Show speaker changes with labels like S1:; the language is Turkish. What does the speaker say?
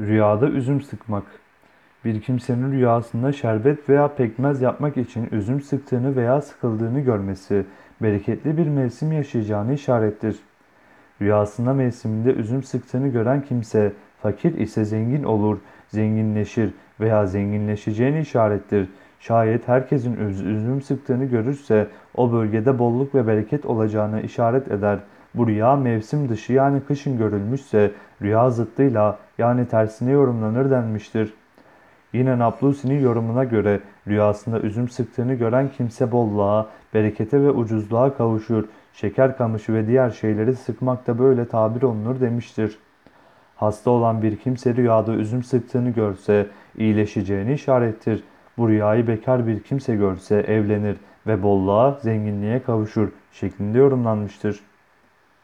S1: Rüyada üzüm sıkmak. Bir kimsenin rüyasında şerbet veya pekmez yapmak için üzüm sıktığını veya sıkıldığını görmesi, bereketli bir mevsim yaşayacağını işarettir. Rüyasında mevsiminde üzüm sıktığını gören kimse, fakir ise zengin olur, zenginleşir veya zenginleşeceğini işarettir. Şayet herkesin üz- üzüm sıktığını görürse o bölgede bolluk ve bereket olacağını işaret eder. Bu rüya mevsim dışı yani kışın görülmüşse rüya zıttıyla yani tersine yorumlanır denmiştir. Yine Nablusi'nin yorumuna göre rüyasında üzüm sıktığını gören kimse bolluğa, berekete ve ucuzluğa kavuşur. Şeker kamışı ve diğer şeyleri sıkmak da böyle tabir olunur demiştir. Hasta olan bir kimse rüyada üzüm sıktığını görse iyileşeceğini işarettir. Bu rüyayı bekar bir kimse görse evlenir ve bolluğa, zenginliğe kavuşur şeklinde yorumlanmıştır.